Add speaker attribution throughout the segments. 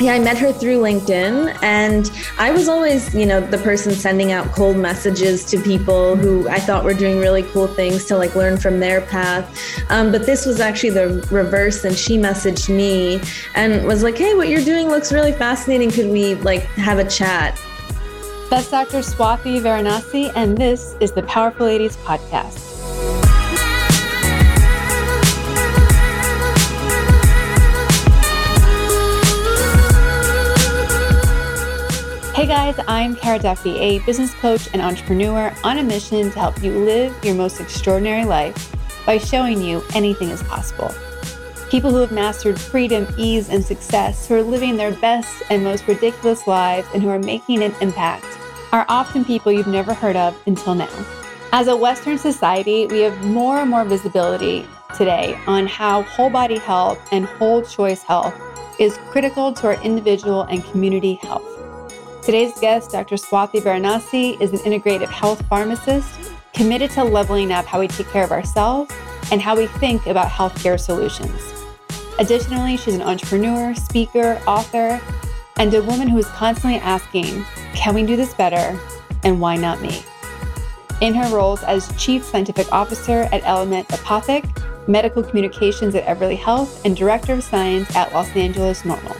Speaker 1: yeah, I met her through LinkedIn, and I was always, you know, the person sending out cold messages to people who I thought were doing really cool things to like learn from their path. Um, but this was actually the reverse, and she messaged me and was like, "Hey, what you're doing looks really fascinating. Could we like have a chat?"
Speaker 2: That's Dr. Swathi Varanasi, and this is the Powerful Ladies podcast. Hey guys, I'm Kara Duffy, a business coach and entrepreneur on a mission to help you live your most extraordinary life by showing you anything is possible. People who have mastered freedom, ease, and success, who are living their best and most ridiculous lives, and who are making an impact, are often people you've never heard of until now. As a Western society, we have more and more visibility today on how whole body health and whole choice health is critical to our individual and community health. Today's guest, Dr. Swathi Varanasi, is an integrative health pharmacist committed to leveling up how we take care of ourselves and how we think about healthcare solutions. Additionally, she's an entrepreneur, speaker, author, and a woman who is constantly asking, can we do this better? And why not me? In her roles as Chief Scientific Officer at Element Apothec, Medical Communications at Everly Health, and Director of Science at Los Angeles Normal.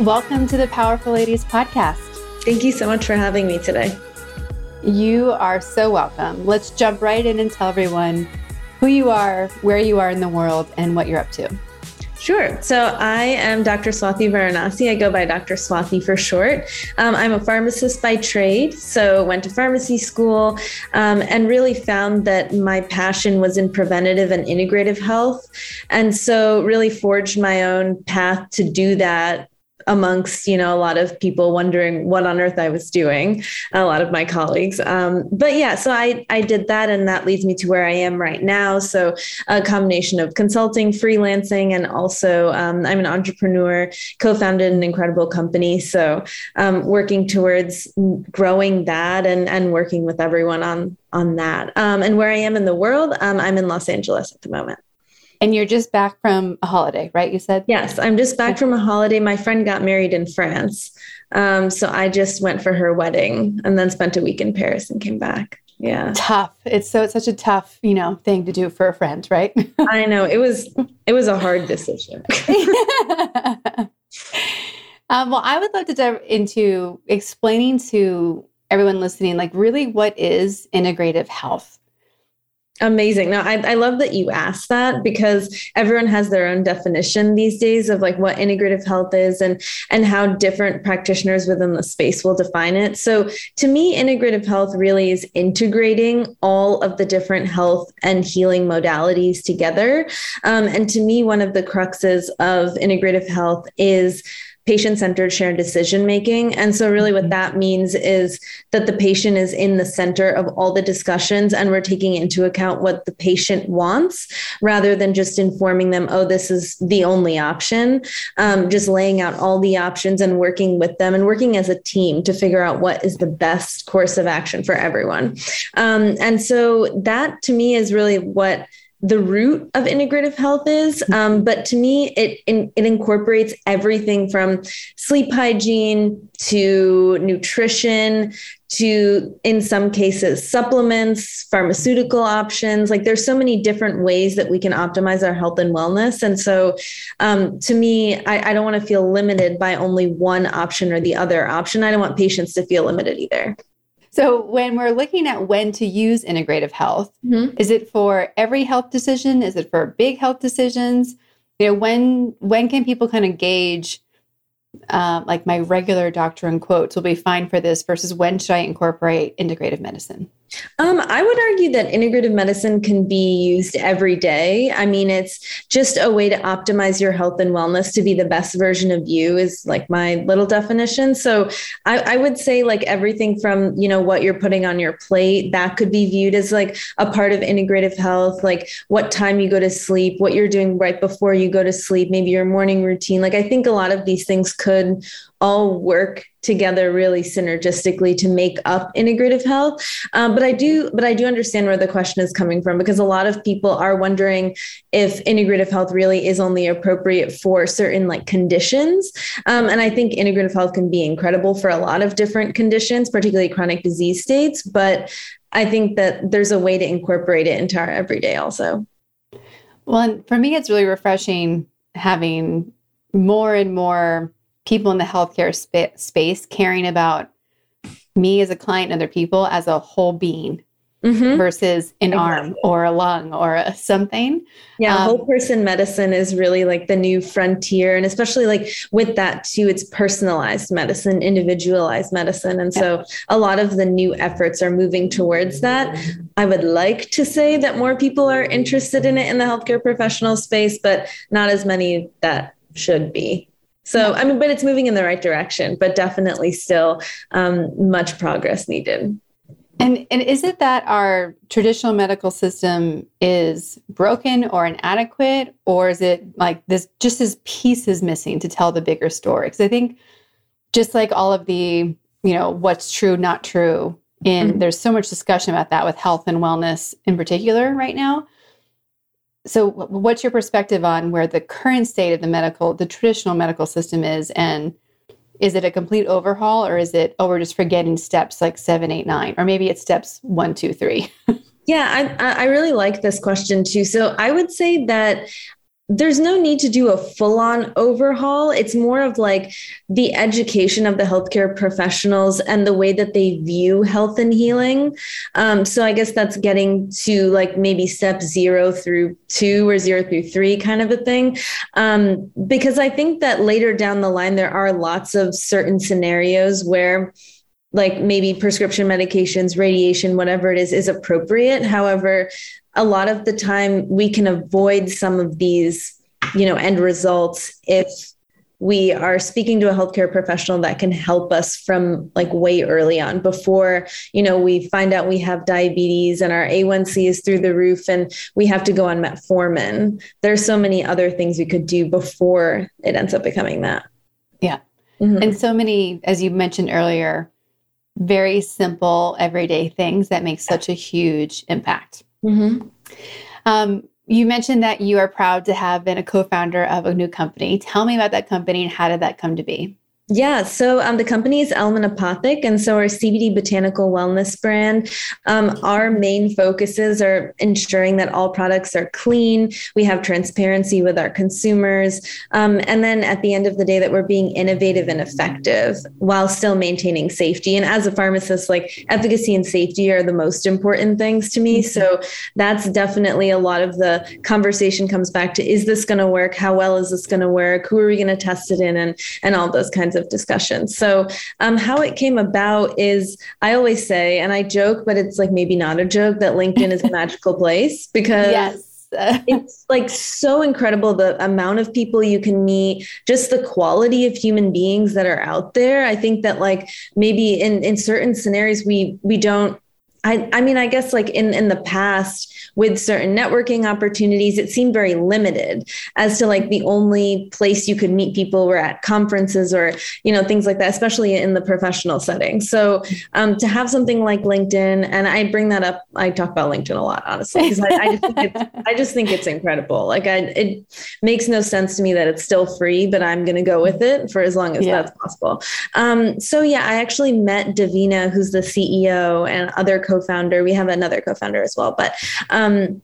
Speaker 2: Welcome to the Powerful Ladies podcast.
Speaker 1: Thank you so much for having me today.
Speaker 2: You are so welcome. Let's jump right in and tell everyone who you are, where you are in the world, and what you're up to.
Speaker 1: Sure. So I am Dr. Swathi Varanasi. I go by Dr. Swathi for short. Um, I'm a pharmacist by trade, so went to pharmacy school um, and really found that my passion was in preventative and integrative health. And so really forged my own path to do that amongst you know a lot of people wondering what on earth I was doing, a lot of my colleagues. Um, but yeah, so I I did that, and that leads me to where I am right now. So a combination of consulting, freelancing, and also um, I'm an entrepreneur, co-founded an incredible company. So um, working towards growing that and and working with everyone on on that. Um, and where I am in the world, um, I'm in Los Angeles at the moment.
Speaker 2: And you're just back from a holiday, right? You said?
Speaker 1: Yes, I'm just back from a holiday. My friend got married in France. Um, so I just went for her wedding and then spent a week in Paris and came back. Yeah.
Speaker 2: Tough. It's so it's such a tough, you know, thing to do for a friend, right?
Speaker 1: I know. It was it was a hard decision.
Speaker 2: um, well, I would love to dive into explaining to everyone listening, like really what is integrative health?
Speaker 1: Amazing. Now, I, I love that you asked that because everyone has their own definition these days of like what integrative health is and and how different practitioners within the space will define it. So to me, integrative health really is integrating all of the different health and healing modalities together. Um, and to me, one of the cruxes of integrative health is patient centered shared decision making. And so, really, what mm-hmm. that means is that the patient is in the center of all the discussions and we're taking into account what the patient wants rather than just informing them, oh, this is the only option. Um, just laying out all the options and working with them and working as a team to figure out what is the best course of action for everyone. Um, and so, that to me is really what the root of integrative health is. Um, but to me, it, it incorporates everything from sleep hygiene to nutrition to, in some cases, supplements, pharmaceutical options. Like there's so many different ways that we can optimize our health and wellness. And so, um, to me, I, I don't want to feel limited by only one option or the other option. I don't want patients to feel limited either.
Speaker 2: So, when we're looking at when to use integrative health, mm-hmm. is it for every health decision? Is it for big health decisions? You know, when when can people kind of gauge uh, like my regular doctor in quotes will be fine for this versus when should I incorporate integrative medicine?
Speaker 1: Um, I would argue that integrative medicine can be used every day. I mean, it's just a way to optimize your health and wellness to be the best version of you, is like my little definition. So I, I would say, like, everything from, you know, what you're putting on your plate, that could be viewed as like a part of integrative health, like what time you go to sleep, what you're doing right before you go to sleep, maybe your morning routine. Like, I think a lot of these things could all work together really synergistically to make up integrative health. Um, but I do, but I do understand where the question is coming from because a lot of people are wondering if integrative health really is only appropriate for certain like conditions. Um, and I think integrative health can be incredible for a lot of different conditions, particularly chronic disease states. But I think that there's a way to incorporate it into our everyday also.
Speaker 2: Well, for me, it's really refreshing having more and more people in the healthcare sp- space caring about me as a client and other people as a whole being mm-hmm. versus an exactly. arm or a lung or a something.
Speaker 1: Yeah, um, whole person medicine is really like the new frontier. And especially like with that too, it's personalized medicine, individualized medicine. And so a lot of the new efforts are moving towards that. I would like to say that more people are interested in it in the healthcare professional space, but not as many that should be. So, I mean, but it's moving in the right direction, but definitely still um, much progress needed.
Speaker 2: And, and is it that our traditional medical system is broken or inadequate, or is it like this just this piece is missing to tell the bigger story? Because I think just like all of the, you know, what's true, not true, and mm-hmm. there's so much discussion about that with health and wellness in particular right now. So, what's your perspective on where the current state of the medical, the traditional medical system is, and is it a complete overhaul or is it oh we're just forgetting steps like seven eight nine or maybe it's steps one two three?
Speaker 1: Yeah i i really like this question too. So i would say that there's no need to do a full on overhaul. It's more of like the education of the healthcare professionals and the way that they view health and healing. Um, so I guess that's getting to like maybe step zero through two or zero through three kind of a thing. Um, because I think that later down the line, there are lots of certain scenarios where like maybe prescription medications, radiation, whatever it is, is appropriate. However, a lot of the time we can avoid some of these you know end results if we are speaking to a healthcare professional that can help us from like way early on before you know we find out we have diabetes and our a1c is through the roof and we have to go on metformin. There's so many other things we could do before it ends up becoming that.
Speaker 2: Yeah. Mm-hmm. and so many as you mentioned earlier very simple everyday things that make such a huge impact Mm-hmm. Um, you mentioned that you are proud to have been a co founder of a new company. Tell me about that company and how did that come to be?
Speaker 1: Yeah, so um, the company is Element Apothec, and so our CBD botanical wellness brand. Um, our main focuses are ensuring that all products are clean. We have transparency with our consumers, um, and then at the end of the day, that we're being innovative and effective while still maintaining safety. And as a pharmacist, like efficacy and safety are the most important things to me. So that's definitely a lot of the conversation comes back to: Is this going to work? How well is this going to work? Who are we going to test it in? And and all those kinds of of discussion. So, um, how it came about is I always say, and I joke, but it's like maybe not a joke, that LinkedIn is a magical place because.
Speaker 2: Yes.
Speaker 1: it's like so incredible the amount of people you can meet just the quality of human beings that are out there i think that like maybe in in certain scenarios we we don't I, I mean, I guess like in, in the past with certain networking opportunities, it seemed very limited as to like the only place you could meet people were at conferences or, you know, things like that, especially in the professional setting. So um, to have something like LinkedIn, and I bring that up, I talk about LinkedIn a lot, honestly, because I, I, just think it's, I just think it's incredible. Like I, it makes no sense to me that it's still free, but I'm going to go with it for as long as yeah. that's possible. Um, so yeah, I actually met Davina, who's the CEO and other co-founder. We have another co-founder as well, but um, um,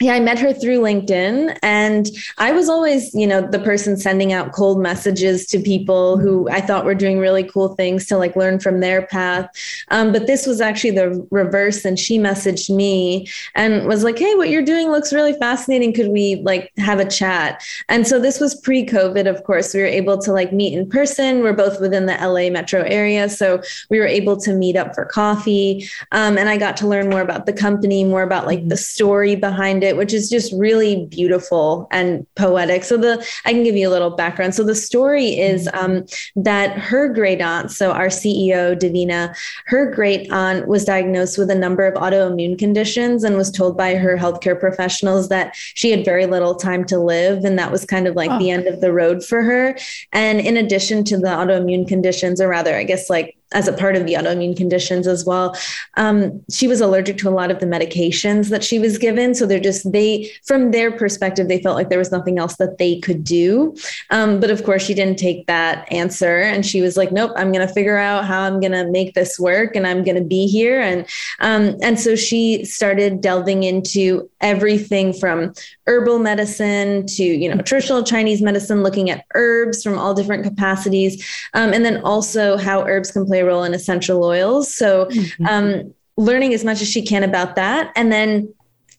Speaker 1: yeah, I met her through LinkedIn and I was always, you know, the person sending out cold messages to people who I thought were doing really cool things to like learn from their path. Um, but this was actually the reverse. And she messaged me and was like, Hey, what you're doing looks really fascinating. Could we like have a chat? And so this was pre COVID, of course, we were able to like meet in person. We're both within the LA metro area. So we were able to meet up for coffee. Um, and I got to learn more about the company, more about like the story behind it it, which is just really beautiful and poetic. So the I can give you a little background. So the story is mm-hmm. um, that her great aunt, so our CEO Davina, her great aunt was diagnosed with a number of autoimmune conditions and was told by her healthcare professionals that she had very little time to live, and that was kind of like oh. the end of the road for her. And in addition to the autoimmune conditions, or rather, I guess like as a part of the autoimmune conditions as well. Um, she was allergic to a lot of the medications that she was given. So they're just, they, from their perspective, they felt like there was nothing else that they could do. Um, but of course, she didn't take that answer. And she was like, nope, I'm going to figure out how I'm going to make this work and I'm going to be here. And, um, and so she started delving into everything from herbal medicine to, you know, traditional Chinese medicine, looking at herbs from all different capacities. Um, and then also how herbs can play play a role in essential oils. So, mm-hmm. um, learning as much as she can about that. And then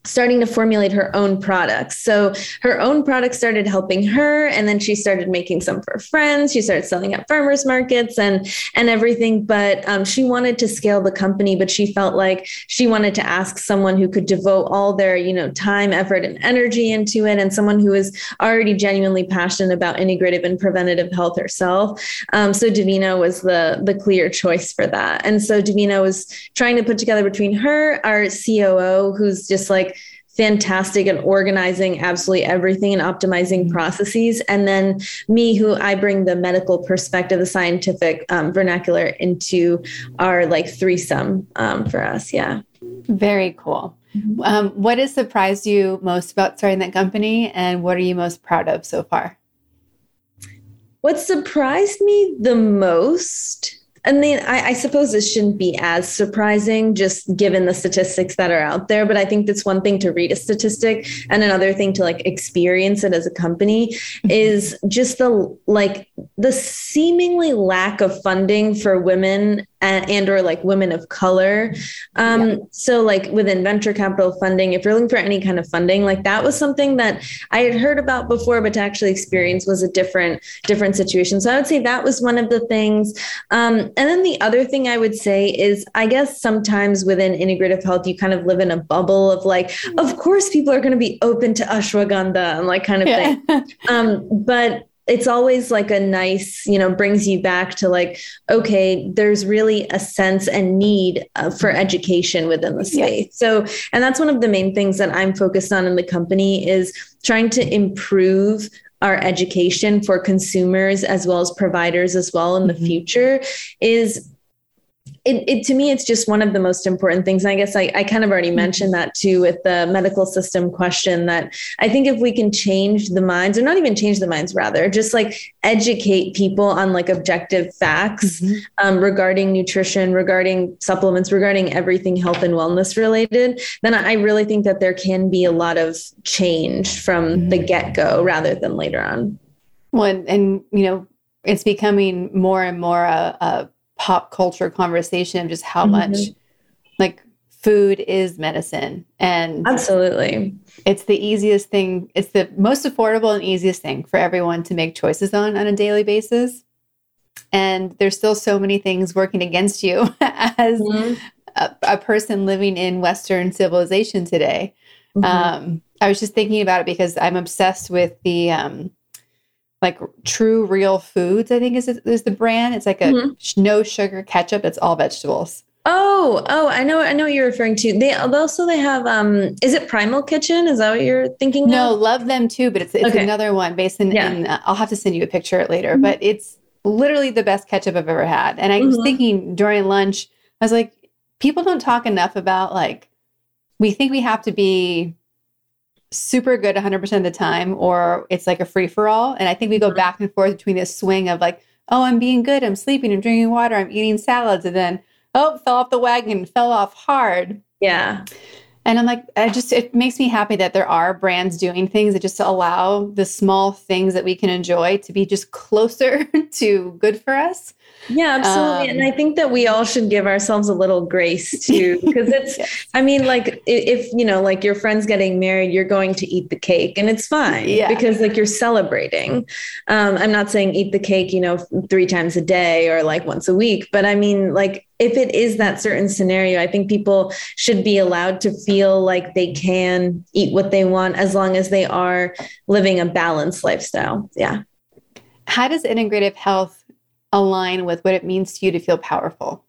Speaker 1: starting to formulate her own products. So her own products started helping her and then she started making some for friends. She started selling at farmers markets and and everything, but um, she wanted to scale the company, but she felt like she wanted to ask someone who could devote all their, you know, time, effort and energy into it and someone who is already genuinely passionate about integrative and preventative health herself. Um, so Davina was the the clear choice for that. And so Davina was trying to put together between her, our COO, who's just like fantastic at organizing absolutely everything and optimizing mm-hmm. processes. And then me, who I bring the medical perspective, the scientific um, vernacular into our like threesome um, for us. Yeah.
Speaker 2: Very cool. Mm-hmm. Um, what has surprised you most about starting that company, and what are you most proud of so far?
Speaker 1: What surprised me the most and then I, I, suppose this shouldn't be as surprising just given the statistics that are out there but i think that's one thing to read a statistic and another thing to like experience it as a company mm-hmm. is just the like the seemingly lack of funding for women and, and or like women of color um, yeah. so like within venture capital funding if you're looking for any kind of funding like that was something that i had heard about before but to actually experience was a different different situation so i would say that was one of the things um, and then the other thing i would say is i guess sometimes within integrative health you kind of live in a bubble of like of course people are going to be open to ashwagandha and like kind of yeah. thing um, but it's always like a nice, you know, brings you back to like, okay, there's really a sense and need uh, for education within the space. Yes. So, and that's one of the main things that I'm focused on in the company is trying to improve our education for consumers as well as providers as well in the mm-hmm. future is it, it, to me it's just one of the most important things and i guess I, I kind of already mm-hmm. mentioned that too with the medical system question that i think if we can change the minds or not even change the minds rather just like educate people on like objective facts mm-hmm. um, regarding nutrition regarding supplements regarding everything health and wellness related then i really think that there can be a lot of change from mm-hmm. the get-go rather than later on
Speaker 2: well and, and you know it's becoming more and more a, a pop culture conversation of just how mm-hmm. much like food is medicine and
Speaker 1: absolutely
Speaker 2: it's the easiest thing it's the most affordable and easiest thing for everyone to make choices on on a daily basis and there's still so many things working against you as mm-hmm. a, a, person living in western civilization today mm-hmm. um, i was just thinking about it because i'm obsessed with the um, like True Real Foods, I think is is the brand. It's like a mm-hmm. no sugar ketchup. It's all vegetables.
Speaker 1: Oh, oh, I know, I know what you're referring to. They also they have um is it Primal Kitchen? Is that what you're thinking?
Speaker 2: No, of? love them too, but it's it's okay. another one based in, yeah. in uh, I'll have to send you a picture later, mm-hmm. but it's literally the best ketchup I've ever had. And I mm-hmm. was thinking during lunch, I was like, people don't talk enough about like we think we have to be super good 100% of the time or it's like a free for all. And I think we go mm-hmm. back and forth between this swing of like, oh, I'm being good, I'm sleeping, I'm drinking water, I'm eating salads. And then, oh, fell off the wagon, fell off hard.
Speaker 1: Yeah.
Speaker 2: And I'm like, I just, it makes me happy that there are brands doing things that just allow the small things that we can enjoy to be just closer to good for us.
Speaker 1: Yeah, absolutely. Um, and I think that we all should give ourselves a little grace too, because it's, yes. I mean, like if, you know, like your friend's getting married, you're going to eat the cake and it's fine yeah. because like you're celebrating. Um, I'm not saying eat the cake, you know, three times a day or like once a week, but I mean, like if it is that certain scenario, I think people should be allowed to feel feel like they can eat what they want as long as they are living a balanced lifestyle. Yeah.
Speaker 2: How does integrative health align with what it means to you to feel powerful?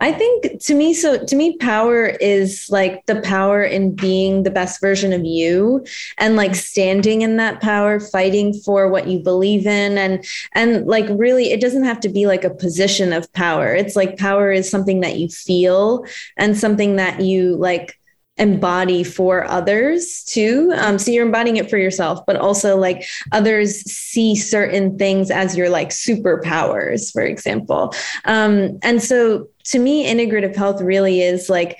Speaker 1: I think to me, so to me, power is like the power in being the best version of you and like standing in that power, fighting for what you believe in. And, and like really, it doesn't have to be like a position of power. It's like power is something that you feel and something that you like embody for others too. Um, so you're embodying it for yourself, but also like others see certain things as your like superpowers, for example. Um, and so to me, integrative health really is like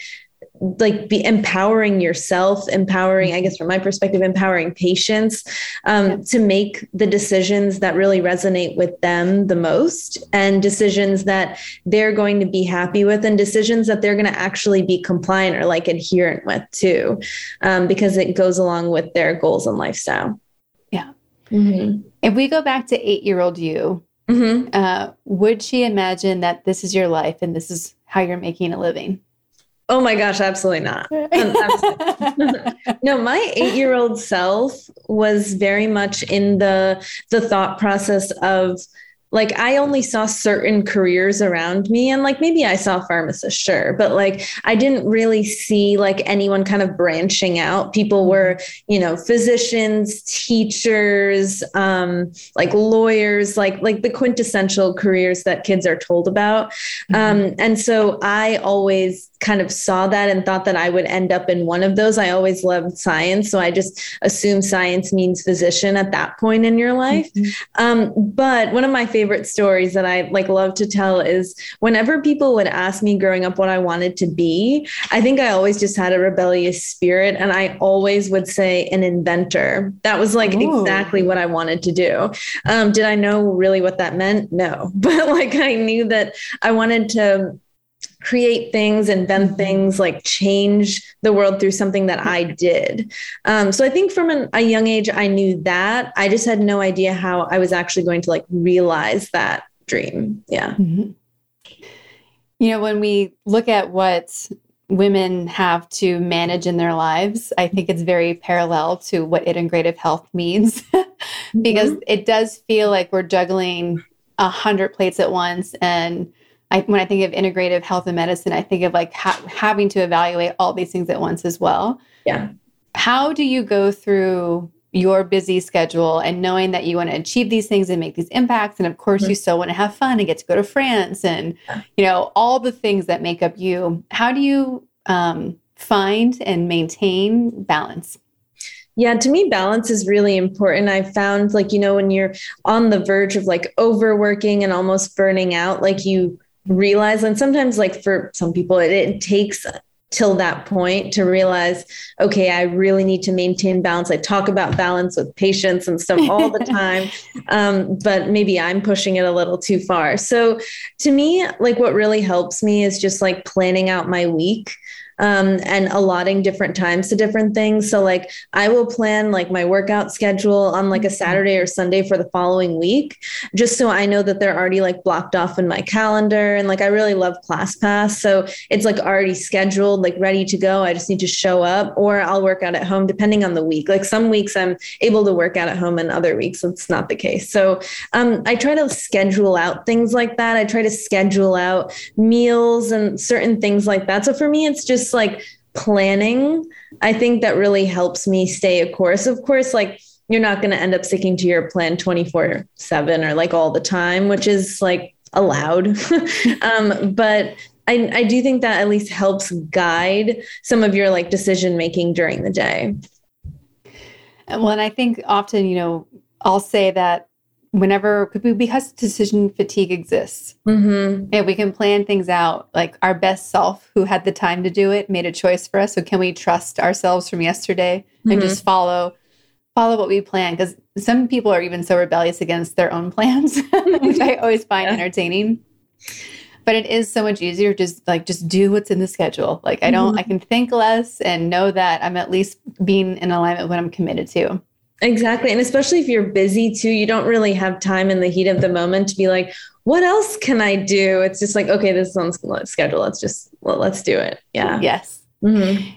Speaker 1: like be empowering yourself empowering i guess from my perspective empowering patients um, yeah. to make the decisions that really resonate with them the most and decisions that they're going to be happy with and decisions that they're going to actually be compliant or like adherent with too um, because it goes along with their goals and lifestyle
Speaker 2: yeah mm-hmm. if we go back to eight year old you mm-hmm. uh, would she imagine that this is your life and this is how you're making a living
Speaker 1: Oh my gosh, absolutely not. Um, no, my 8-year-old self was very much in the the thought process of like I only saw certain careers around me and like maybe I saw pharmacists sure but like I didn't really see like anyone kind of branching out people were you know physicians teachers um like lawyers like like the quintessential careers that kids are told about mm-hmm. um and so I always kind of saw that and thought that I would end up in one of those. I always loved science, so I just assumed science means physician at that point in your life. Mm-hmm. Um, but one of my favorite stories that I like love to tell is whenever people would ask me growing up what I wanted to be, I think I always just had a rebellious spirit, and I always would say an inventor. That was like Ooh. exactly what I wanted to do. Um, did I know really what that meant? No, but like I knew that I wanted to create things, invent mm-hmm. things, like change the world through something that I did. Um, so I think from an, a young age, I knew that. I just had no idea how I was actually going to like realize that dream. Yeah. Mm-hmm.
Speaker 2: You know, when we look at what women have to manage in their lives, I think it's very parallel to what integrative health means because mm-hmm. it does feel like we're juggling a hundred plates at once and I, when I think of integrative health and medicine, I think of like ha- having to evaluate all these things at once as well.
Speaker 1: Yeah.
Speaker 2: How do you go through your busy schedule and knowing that you want to achieve these things and make these impacts? And of course, mm-hmm. you still want to have fun and get to go to France and, you know, all the things that make up you. How do you um, find and maintain balance?
Speaker 1: Yeah, to me, balance is really important. I found like, you know, when you're on the verge of like overworking and almost burning out, like you realize and sometimes like for some people it, it takes till that point to realize okay i really need to maintain balance. I talk about balance with patients and stuff all the time um, but maybe i'm pushing it a little too far. So to me like what really helps me is just like planning out my week um, and allotting different times to different things. So like I will plan like my workout schedule on like a mm-hmm. Saturday or Sunday for the following week, just so I know that they're already like blocked off in my calendar. And like I really love ClassPass, so it's like already scheduled, like ready to go. I just need to show up, or I'll work out at home depending on the week. Like some weeks I'm able to work out at home, and other weeks it's not the case. So um, I try to schedule out things like that. I try to schedule out meals and certain things like that. So for me, it's just like planning, I think that really helps me stay a course. Of course, like you're not going to end up sticking to your plan 24 7 or like all the time, which is like allowed. um, but I, I do think that at least helps guide some of your like decision making during the day.
Speaker 2: Well, and I think often, you know, I'll say that whenever because decision fatigue exists mm-hmm. and we can plan things out like our best self who had the time to do it made a choice for us so can we trust ourselves from yesterday mm-hmm. and just follow follow what we plan because some people are even so rebellious against their own plans which i always find yeah. entertaining but it is so much easier just like just do what's in the schedule like i don't mm-hmm. i can think less and know that i'm at least being in alignment with what i'm committed to
Speaker 1: Exactly. And especially if you're busy too, you don't really have time in the heat of the moment to be like, what else can I do? It's just like, okay, this is on schedule. Let's just, well, let's do it. Yeah.
Speaker 2: Yes. Mm-hmm.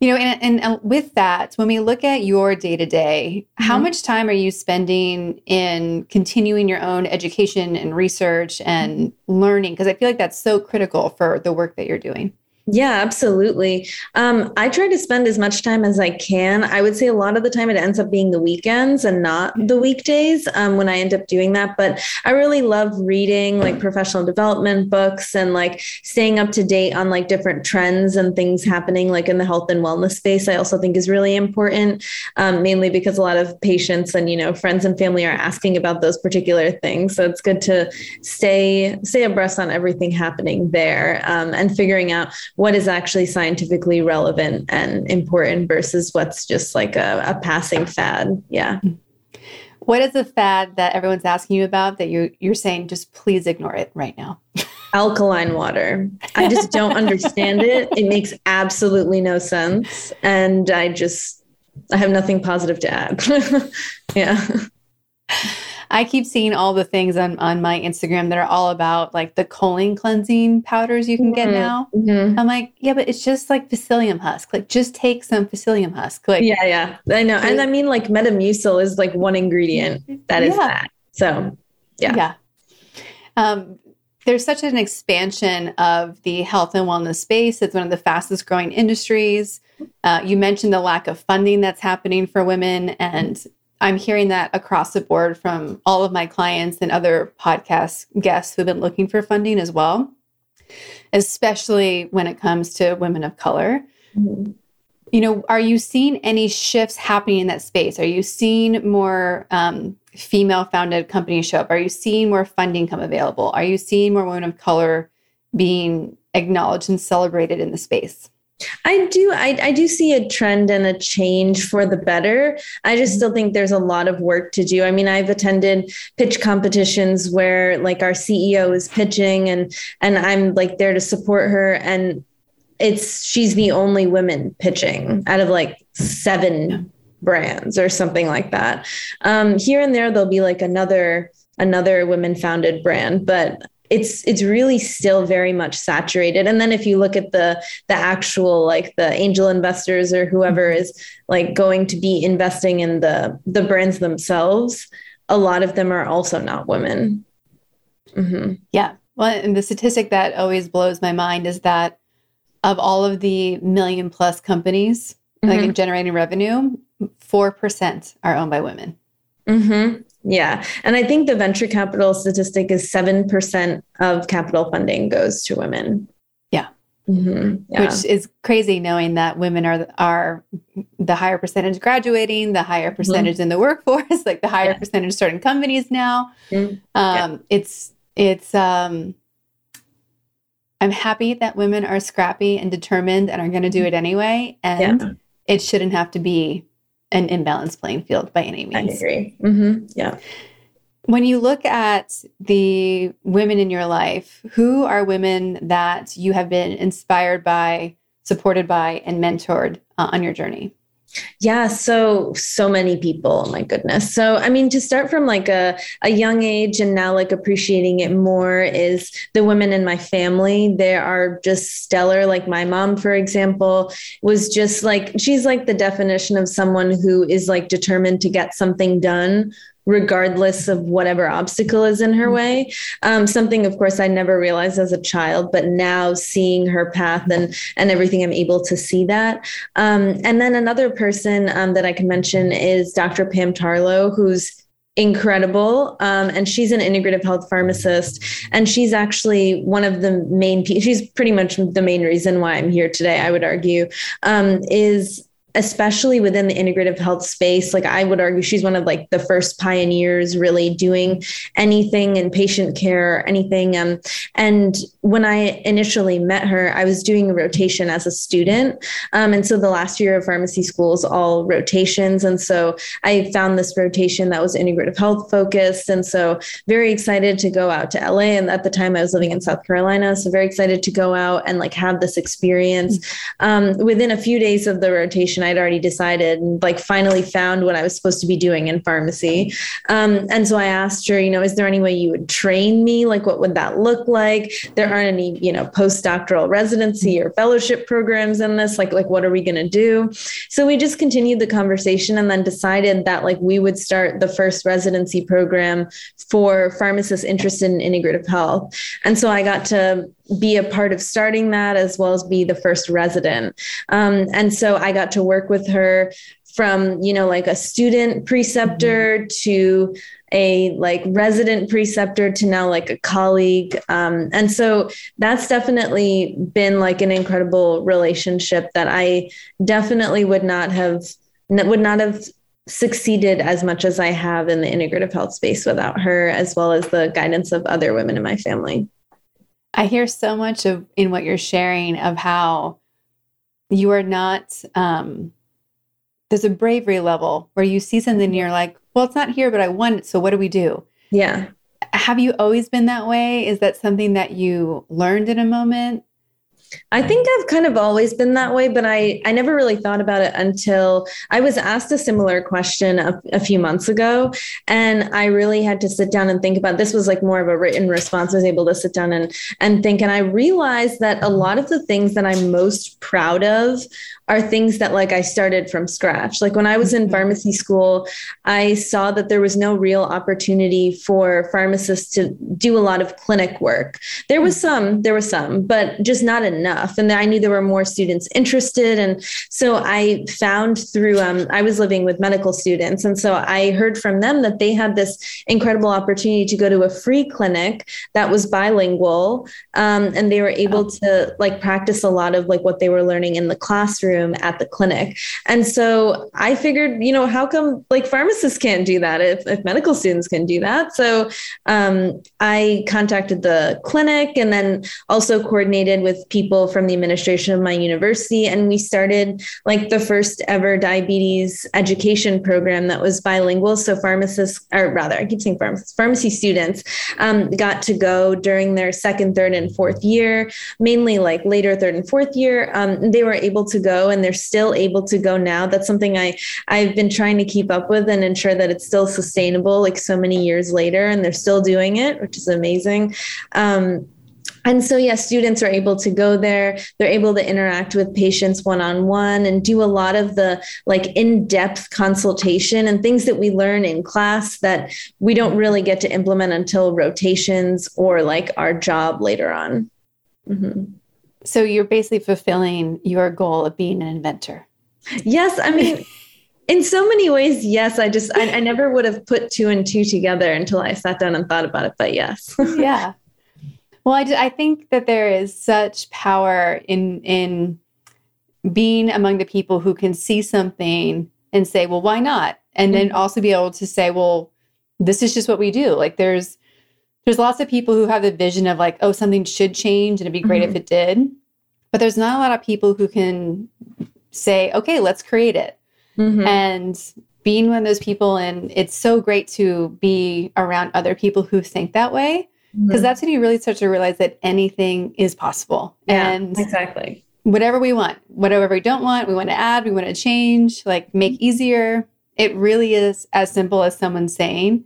Speaker 2: You know, and, and, and with that, when we look at your day to day, how much time are you spending in continuing your own education and research and learning? Because I feel like that's so critical for the work that you're doing.
Speaker 1: Yeah, absolutely. Um, I try to spend as much time as I can. I would say a lot of the time it ends up being the weekends and not the weekdays um, when I end up doing that. But I really love reading like professional development books and like staying up to date on like different trends and things happening like in the health and wellness space. I also think is really important, um, mainly because a lot of patients and you know friends and family are asking about those particular things. So it's good to stay stay abreast on everything happening there um, and figuring out what is actually scientifically relevant and important versus what's just like a, a passing fad. Yeah.
Speaker 2: What is a fad that everyone's asking you about that you you're saying just please ignore it right now?
Speaker 1: Alkaline water. I just don't understand it. It makes absolutely no sense. And I just I have nothing positive to add. yeah.
Speaker 2: I keep seeing all the things on, on my Instagram that are all about like the colon cleansing powders you can mm-hmm. get now. Mm-hmm. I'm like, yeah, but it's just like psyllium husk. Like, just take some psyllium husk. Like,
Speaker 1: yeah, yeah, I know. And I mean, like, Metamucil is like one ingredient that is yeah. that. So, yeah.
Speaker 2: Yeah. Um, there's such an expansion of the health and wellness space. It's one of the fastest growing industries. Uh, you mentioned the lack of funding that's happening for women, and I'm hearing that across the board from all of my clients and other podcast guests who've been looking for funding as well, especially when it comes to women of color. Mm-hmm. You know, are you seeing any shifts happening in that space? Are you seeing more um, female founded companies show up? Are you seeing more funding come available? Are you seeing more women of color being acknowledged and celebrated in the space?
Speaker 1: I do. I, I do see a trend and a change for the better. I just still think there's a lot of work to do. I mean, I've attended pitch competitions where like our CEO is pitching and and I'm like there to support her and it's she's the only woman pitching out of like seven brands or something like that. Um, here and there there'll be like another another women founded brand, but it's it's really still very much saturated and then if you look at the the actual like the angel investors or whoever is like going to be investing in the the brands themselves a lot of them are also not women
Speaker 2: mm-hmm. yeah well and the statistic that always blows my mind is that of all of the million plus companies mm-hmm. like in generating revenue 4% are owned by women
Speaker 1: mm-hmm. Yeah. And I think the venture capital statistic is 7% of capital funding goes to women.
Speaker 2: Yeah. Mm-hmm. yeah. Which is crazy knowing that women are are the higher percentage graduating, the higher mm-hmm. percentage mm-hmm. in the workforce, like the higher yeah. percentage starting companies now. Mm-hmm. Um, yeah. It's it's um, I'm happy that women are scrappy and determined and are going to do mm-hmm. it anyway, and it shouldn't have to be an imbalanced playing field by any means.
Speaker 1: I agree. Mm-hmm. Yeah.
Speaker 2: When you look at the women in your life, who are women that you have been inspired by, supported by, and mentored uh, on your journey?
Speaker 1: Yeah, so so many people, my goodness. So I mean to start from like a a young age and now like appreciating it more is the women in my family. They are just stellar like my mom for example was just like she's like the definition of someone who is like determined to get something done regardless of whatever obstacle is in her mm-hmm. way. Um, something, of course, I never realized as a child, but now seeing her path and and everything, I'm able to see that. Um, and then another person um, that I can mention is Dr. Pam Tarlow, who's incredible um, and she's an integrative health pharmacist and she's actually one of the main she's pretty much the main reason why i'm here today i would argue um, is especially within the integrative health space like i would argue she's one of like the first pioneers really doing anything in patient care anything um, and when i initially met her i was doing a rotation as a student um, and so the last year of pharmacy school is all rotations and so i found this rotation that was integrative health focused and so very excited to go out to la and at the time i was living in south carolina so very excited to go out and like have this experience. Um, within a few days of the rotation I'd already decided and like finally found what I was supposed to be doing in pharmacy. Um, and so I asked her, you know, is there any way you would train me? Like, what would that look like? There aren't any, you know, postdoctoral residency or fellowship programs in this. Like, like what are we going to do? So we just continued the conversation and then decided that like we would start the first residency program for pharmacists interested in integrative health. And so I got to be a part of starting that as well as be the first resident. Um, and so I got to work with her from, you know, like a student preceptor mm-hmm. to a like resident preceptor to now like a colleague. Um, and so that's definitely been like an incredible relationship that I definitely would not have would not have succeeded as much as I have in the integrative health space without her, as well as the guidance of other women in my family.
Speaker 2: I hear so much of in what you're sharing of how you are not um there's a bravery level where you see something and you're like, well, it's not here, but I want it. So what do we do?
Speaker 1: Yeah.
Speaker 2: Have you always been that way? Is that something that you learned in a moment?
Speaker 1: I think I've kind of always been that way, but I, I never really thought about it until I was asked a similar question a, a, few months ago. And I really had to sit down and think about this was like more of a written response. I was able to sit down and, and think. And I realized that a lot of the things that I'm most proud of are things that like I started from scratch. Like when I was in mm-hmm. pharmacy school, I saw that there was no real opportunity for pharmacists to do a lot of clinic work. There was some, there was some, but just not enough. And I knew there were more students interested. And so I found through, um, I was living with medical students. And so I heard from them that they had this incredible opportunity to go to a free clinic that was bilingual. Um, and they were able to like practice a lot of like what they were learning in the classroom room at the clinic. And so I figured, you know, how come like pharmacists can't do that if, if medical students can do that? So um, I contacted the clinic and then also coordinated with people from the administration of my university. And we started like the first ever diabetes education program that was bilingual. So pharmacists, or rather, I keep saying pharmacists, pharmacy students um, got to go during their second, third, and fourth year, mainly like later third and fourth year. Um, they were able to go and they're still able to go now. That's something I I've been trying to keep up with and ensure that it's still sustainable like so many years later and they're still doing it, which is amazing. Um, and so, yeah, students are able to go there. They're able to interact with patients one on one and do a lot of the like in depth consultation and things that we learn in class that we don't really get to implement until rotations or like our job later on. Mm-hmm.
Speaker 2: So you're basically fulfilling your goal of being an inventor.
Speaker 1: Yes. I mean, in so many ways, yes. I just, I, I, never would have put two and two together until I sat down and thought about it. But yes.
Speaker 2: yeah. Well, I, I think that there is such power in, in being among the people who can see something and say, well, why not? And mm-hmm. then also be able to say, well, this is just what we do. Like there's, there's lots of people who have the vision of like, oh, something should change and it'd be great mm-hmm. if it did. But there's not a lot of people who can say, okay, let's create it. Mm-hmm. And being one of those people, and it's so great to be around other people who think that way. Because mm-hmm. that's when you really start to realize that anything is possible.
Speaker 1: Yeah, and exactly.
Speaker 2: Whatever we want, whatever we don't want, we want to add, we want to change, like make easier. It really is as simple as someone saying,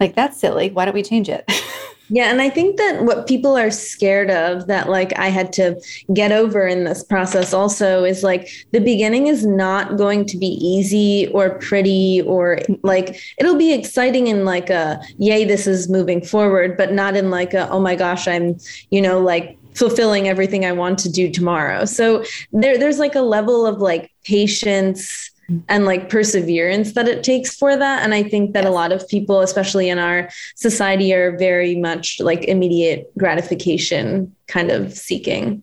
Speaker 2: like, that's silly. Why don't we change it?
Speaker 1: Yeah, and I think that what people are scared of that like I had to get over in this process also is like the beginning is not going to be easy or pretty or like it'll be exciting in like a yay this is moving forward but not in like a oh my gosh I'm you know like fulfilling everything I want to do tomorrow. So there there's like a level of like patience and like perseverance that it takes for that. And I think that a lot of people, especially in our society, are very much like immediate gratification kind of seeking.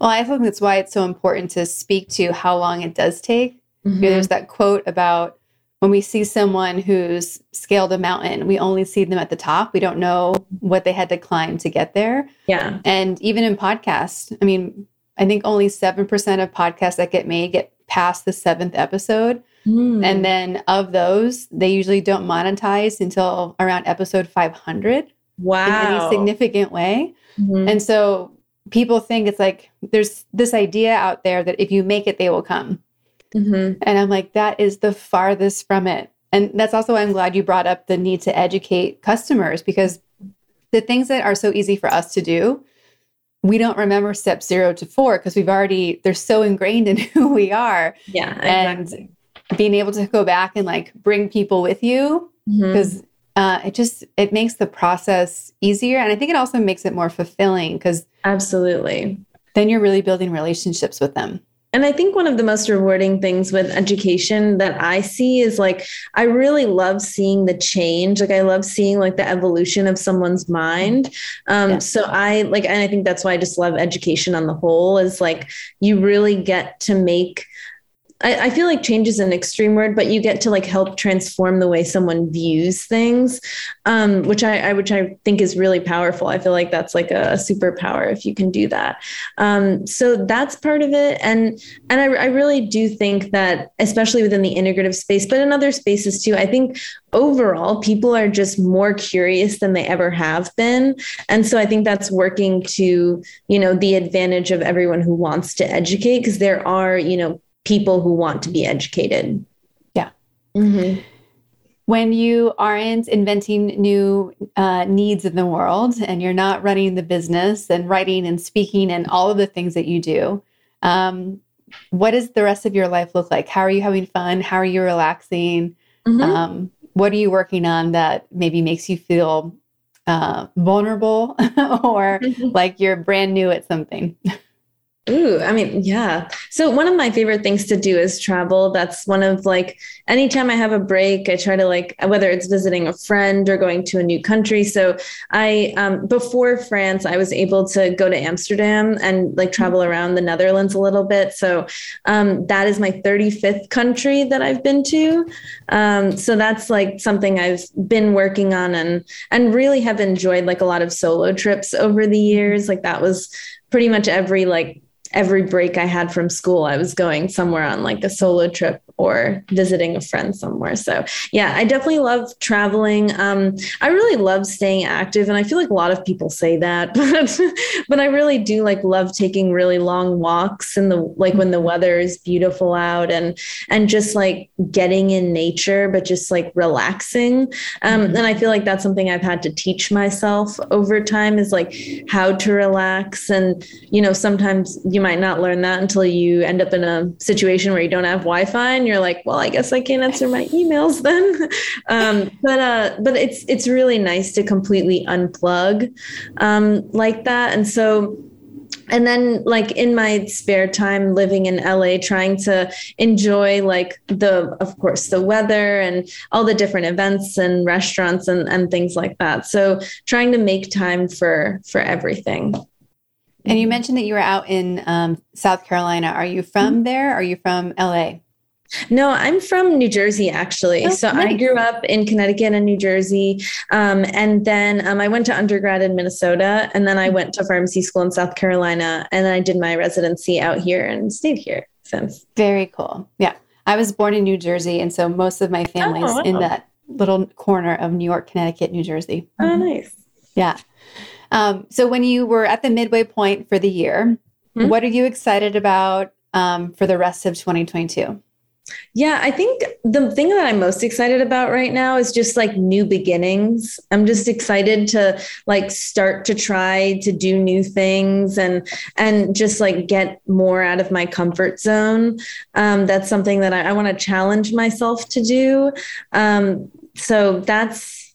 Speaker 2: Well, I think that's why it's so important to speak to how long it does take. Mm-hmm. There's that quote about when we see someone who's scaled a mountain, we only see them at the top. We don't know what they had to climb to get there.
Speaker 1: Yeah.
Speaker 2: And even in podcasts, I mean, I think only 7% of podcasts that get made get past the seventh episode. Mm. And then of those, they usually don't monetize until around episode 500.
Speaker 1: Wow.
Speaker 2: In any significant way. Mm-hmm. And so people think it's like there's this idea out there that if you make it, they will come. Mm-hmm. And I'm like, that is the farthest from it. And that's also why I'm glad you brought up the need to educate customers because the things that are so easy for us to do, we don't remember step zero to four because we've already, they're so ingrained in who we are.
Speaker 1: Yeah.
Speaker 2: Exactly. And being able to go back and like bring people with you because mm-hmm. uh, it just, it makes the process easier. And I think it also makes it more fulfilling because
Speaker 1: absolutely.
Speaker 2: Then you're really building relationships with them.
Speaker 1: And I think one of the most rewarding things with education that I see is like, I really love seeing the change. Like, I love seeing like the evolution of someone's mind. Um, yeah. So I like, and I think that's why I just love education on the whole is like, you really get to make I, I, feel like change is an extreme word, but you get to like help transform the way someone views things, um, which I, I, which I think is really powerful. I feel like that's like a, superpower if you can do that. Um, so that's part of it, and and I, I really do think that, especially within the integrative space, but in other spaces too, I think overall people are just more curious than they ever have been and so i think that's working to you know the advantage of everyone who wants to educate because there are you know people who want to be educated.
Speaker 2: Yeah. Mm-hmm. When you aren't inventing new uh, needs in the world and you're not running the business and writing and speaking and all of the things that you do, um, what does the rest of your life look like? How are you having fun? How are you relaxing? Mm-hmm. Um, what are you working on that maybe makes you feel uh, vulnerable or mm-hmm. like you're brand new at something?
Speaker 1: Ooh, I mean, yeah. So one of my favorite things to do is travel. That's one of like anytime I have a break, I try to like whether it's visiting a friend or going to a new country. So I um before France, I was able to go to Amsterdam and like travel around the Netherlands a little bit. So um that is my 35th country that I've been to. Um so that's like something I've been working on and and really have enjoyed like a lot of solo trips over the years. Like that was pretty much every like every break I had from school, I was going somewhere on like a solo trip or visiting a friend somewhere. So yeah, I definitely love traveling. Um, I really love staying active, and I feel like a lot of people say that, but but I really do like love taking really long walks in the like when the weather is beautiful out and and just like getting in nature, but just like relaxing. Um, mm-hmm. and I feel like that's something I've had to teach myself over time is like how to relax. And you know, sometimes you might not learn that until you end up in a situation where you don't have Wi-Fi and you're like, well, I guess I can't answer my emails then. um, but uh, but it's it's really nice to completely unplug um, like that. And so and then like in my spare time living in LA trying to enjoy like the of course the weather and all the different events and restaurants and, and things like that so trying to make time for for everything
Speaker 2: and you mentioned that you were out in um, South Carolina are you from mm-hmm. there are you from LA
Speaker 1: no, I'm from New Jersey, actually. Oh, so nice. I grew up in Connecticut and New Jersey. Um, and then um, I went to undergrad in Minnesota. And then I went to pharmacy school in South Carolina. And then I did my residency out here and stayed here since.
Speaker 2: Very cool. Yeah. I was born in New Jersey. And so most of my family's oh, wow. in that little corner of New York, Connecticut, New Jersey.
Speaker 1: Oh, mm-hmm. nice.
Speaker 2: Yeah. Um, so when you were at the midway point for the year, mm-hmm. what are you excited about um, for the rest of 2022?
Speaker 1: Yeah, I think the thing that I'm most excited about right now is just like new beginnings. I'm just excited to like start to try to do new things and and just like get more out of my comfort zone. Um, that's something that I, I want to challenge myself to do. Um, so that's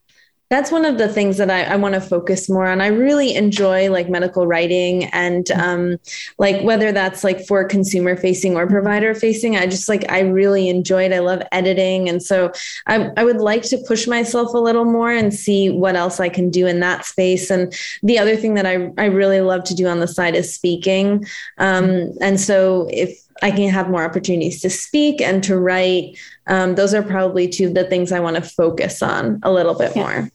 Speaker 1: that's one of the things that I, I want to focus more on. I really enjoy like medical writing and mm-hmm. um, like whether that's like for consumer facing or provider facing. I just like I really enjoy it. I love editing, and so I, I would like to push myself a little more and see what else I can do in that space. And the other thing that I I really love to do on the side is speaking. Um, mm-hmm. and so if I can have more opportunities to speak and to write. Um, those are probably two of the things I want to focus on a little bit yeah. more.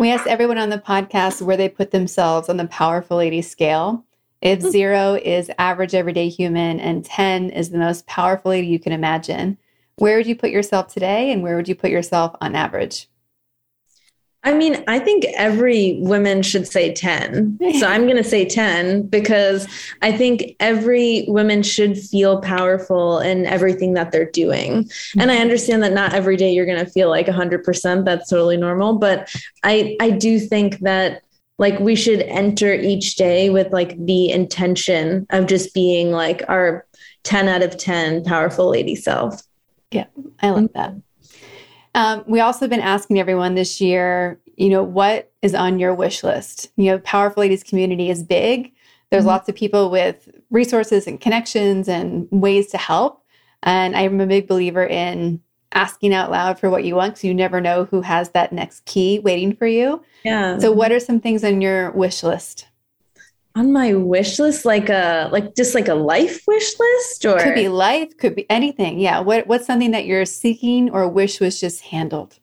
Speaker 2: We asked everyone on the podcast where they put themselves on the powerful lady scale. If hmm. zero is average everyday human and 10 is the most powerful lady you can imagine, where would you put yourself today and where would you put yourself on average?
Speaker 1: I mean, I think every woman should say 10. So I'm going to say 10 because I think every woman should feel powerful in everything that they're doing. And I understand that not every day you're going to feel like 100%. That's totally normal. But I, I do think that like we should enter each day with like the intention of just being like our 10 out of 10 powerful lady self.
Speaker 2: Yeah, I like that. Um, we also been asking everyone this year, you know, what is on your wish list? You know, Powerful Ladies community is big. There's mm-hmm. lots of people with resources and connections and ways to help. And I'm a big believer in asking out loud for what you want because you never know who has that next key waiting for you.
Speaker 1: Yeah.
Speaker 2: So, what are some things on your wish list?
Speaker 1: On my wish list like a like just like a life wish list or?
Speaker 2: Could be life could be anything. Yeah. What what's something that you're seeking or wish was just handled?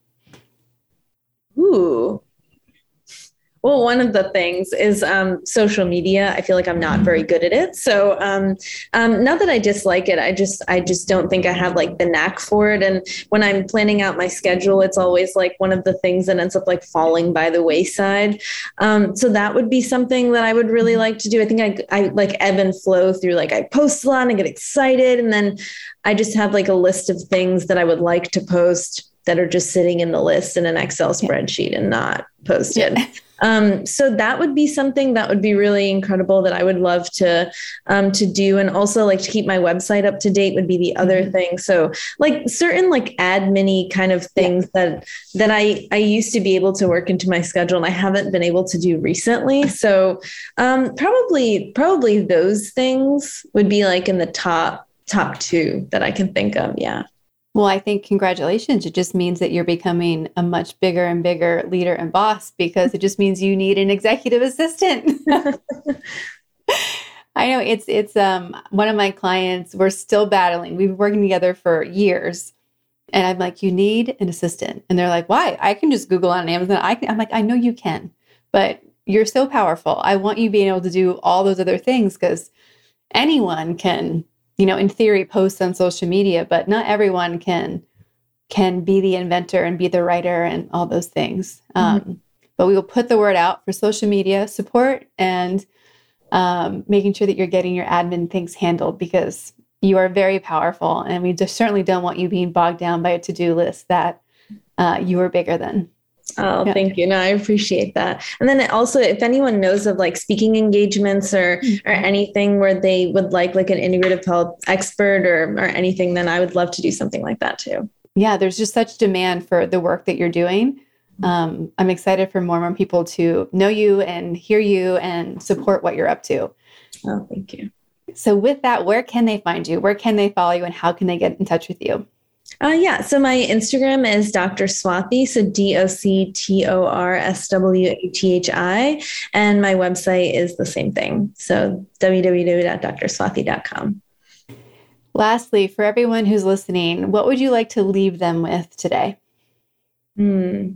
Speaker 1: Ooh well, one of the things is um, social media. I feel like I'm not very good at it. So, um, um, not that I dislike it. I just, I just don't think I have like the knack for it. And when I'm planning out my schedule, it's always like one of the things that ends up like falling by the wayside. Um, so that would be something that I would really like to do. I think I, I like ebb and flow through. Like I post a lot and get excited, and then I just have like a list of things that I would like to post that are just sitting in the list in an Excel spreadsheet and not posted. Yeah. Um, so that would be something that would be really incredible that I would love to um, to do, and also like to keep my website up to date would be the other mm-hmm. thing. So like certain like admin kind of things yeah. that that I I used to be able to work into my schedule, and I haven't been able to do recently. So um, probably probably those things would be like in the top top two that I can think of. Yeah.
Speaker 2: Well, I think congratulations. It just means that you're becoming a much bigger and bigger leader and boss because it just means you need an executive assistant. I know it's it's um one of my clients. We're still battling. We've been working together for years, and I'm like, you need an assistant, and they're like, why? I can just Google on Amazon. I can. I'm like, I know you can, but you're so powerful. I want you being able to do all those other things because anyone can you know, in theory, posts on social media, but not everyone can can be the inventor and be the writer and all those things. Mm-hmm. Um, but we will put the word out for social media support and um, making sure that you're getting your admin things handled because you are very powerful, and we just certainly don't want you being bogged down by a to do list that uh, you are bigger than.
Speaker 1: Oh, yeah. thank you. No, I appreciate that. And then also, if anyone knows of like speaking engagements or mm-hmm. or anything where they would like like an integrative health expert or or anything, then I would love to do something like that too.
Speaker 2: Yeah, there's just such demand for the work that you're doing. Um, I'm excited for more and more people to know you and hear you and support what you're up to.
Speaker 1: Oh, thank you.
Speaker 2: So, with that, where can they find you? Where can they follow you, and how can they get in touch with you?
Speaker 1: Uh, yeah. So my Instagram is Dr. Swathi. So D O C T O R S W A T H I. And my website is the same thing. So www.drswathi.com.
Speaker 2: Lastly, for everyone who's listening, what would you like to leave them with today?
Speaker 1: Hmm.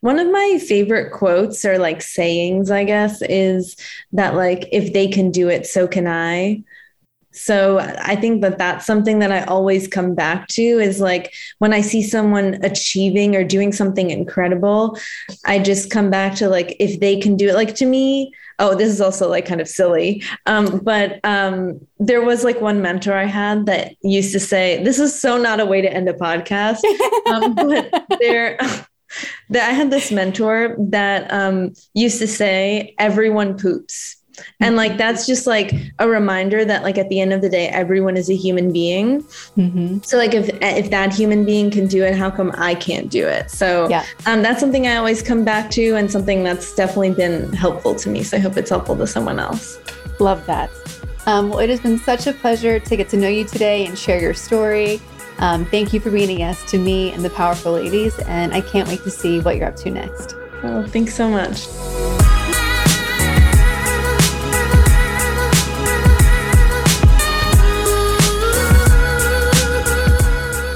Speaker 1: One of my favorite quotes or like sayings, I guess, is that like if they can do it, so can I. So I think that that's something that I always come back to is like when I see someone achieving or doing something incredible, I just come back to like if they can do it. Like to me, oh, this is also like kind of silly, um, but um, there was like one mentor I had that used to say, "This is so not a way to end a podcast," um, but there. that I had this mentor that um, used to say, "Everyone poops." And like that's just like a reminder that like at the end of the day everyone is a human being. Mm-hmm. so like if if that human being can do it how come i can't do it? So yeah. um, that's something i always come back to and something that's definitely been helpful to me. So i hope it's helpful to someone else.
Speaker 2: Love that. Um, well it has been such a pleasure to get to know you today and share your story. Um, thank you for being a guest to me and the powerful ladies and i can't wait to see what you're up to next.
Speaker 1: Oh thanks so much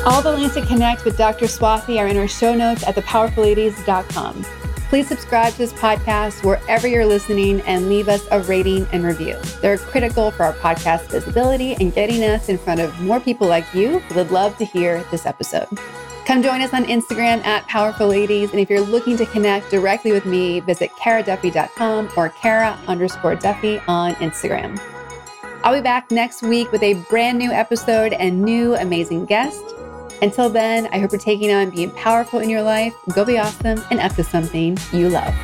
Speaker 2: All the links to connect with Dr. Swathi are in our show notes at thepowerfulladies.com. Please subscribe to this podcast wherever you're listening and leave us a rating and review. They're critical for our podcast visibility and getting us in front of more people like you who would love to hear this episode. Come join us on Instagram at Powerful Ladies. And if you're looking to connect directly with me, visit karaduffy.com or kara underscore duffy on Instagram. I'll be back next week with a brand new episode and new amazing guest. Until then, I hope you're taking on being powerful in your life. Go be awesome and up to something you love.